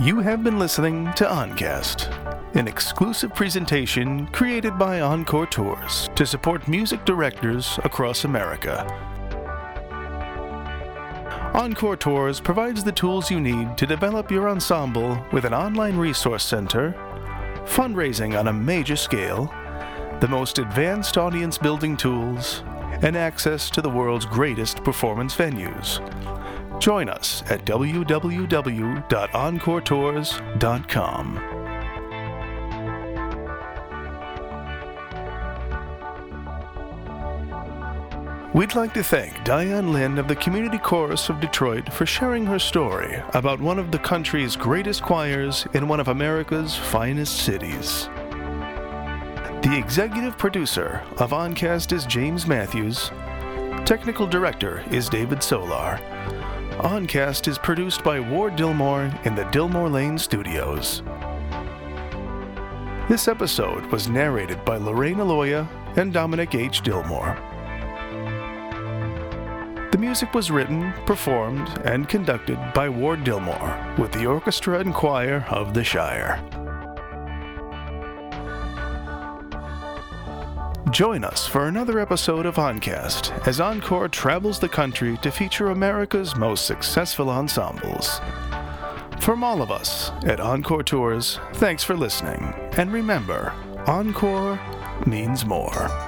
You have been listening to Oncast, an exclusive presentation created by Encore Tours to support music directors across America. Encore Tours provides the tools you need to develop your ensemble with an online resource center, fundraising on a major scale, the most advanced audience building tools, and access to the world's greatest performance venues. Join us at www.encoretours.com. We'd like to thank Diane Lynn of the Community Chorus of Detroit for sharing her story about one of the country's greatest choirs in one of America's finest cities. The executive producer of Oncast is James Matthews. Technical director is David Solar. Oncast is produced by Ward Dillmore in the Dillmore Lane Studios. This episode was narrated by Lorraine Aloya and Dominic H. Dillmore. The music was written, performed, and conducted by Ward Dillmore with the orchestra and choir of the Shire. Join us for another episode of Oncast as Encore travels the country to feature America's most successful ensembles. From all of us at Encore Tours, thanks for listening. And remember, Encore means more.